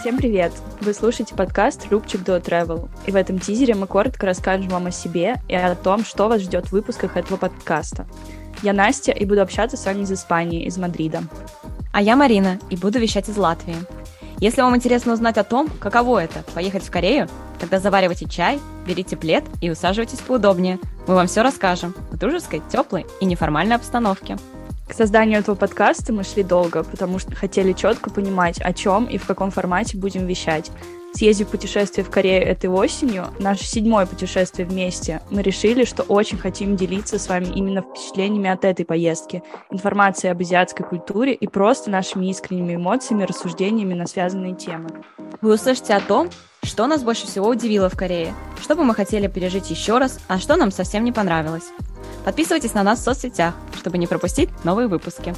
Всем привет! Вы слушаете подкаст «Любчик до Travel». И в этом тизере мы коротко расскажем вам о себе и о том, что вас ждет в выпусках этого подкаста. Я Настя и буду общаться с вами из Испании, из Мадрида. А я Марина и буду вещать из Латвии. Если вам интересно узнать о том, каково это – поехать в Корею, тогда заваривайте чай, берите плед и усаживайтесь поудобнее. Мы вам все расскажем дружеской, теплой и неформальной обстановке. К созданию этого подкаста мы шли долго, потому что хотели четко понимать, о чем и в каком формате будем вещать. Съездив в путешествие в Корею этой осенью, наше седьмое путешествие вместе, мы решили, что очень хотим делиться с вами именно впечатлениями от этой поездки, информацией об азиатской культуре и просто нашими искренними эмоциями, рассуждениями на связанные темы. Вы услышите о том, что нас больше всего удивило в Корее, что бы мы хотели пережить еще раз, а что нам совсем не понравилось. Подписывайтесь на нас в соцсетях, чтобы не пропустить новые выпуски.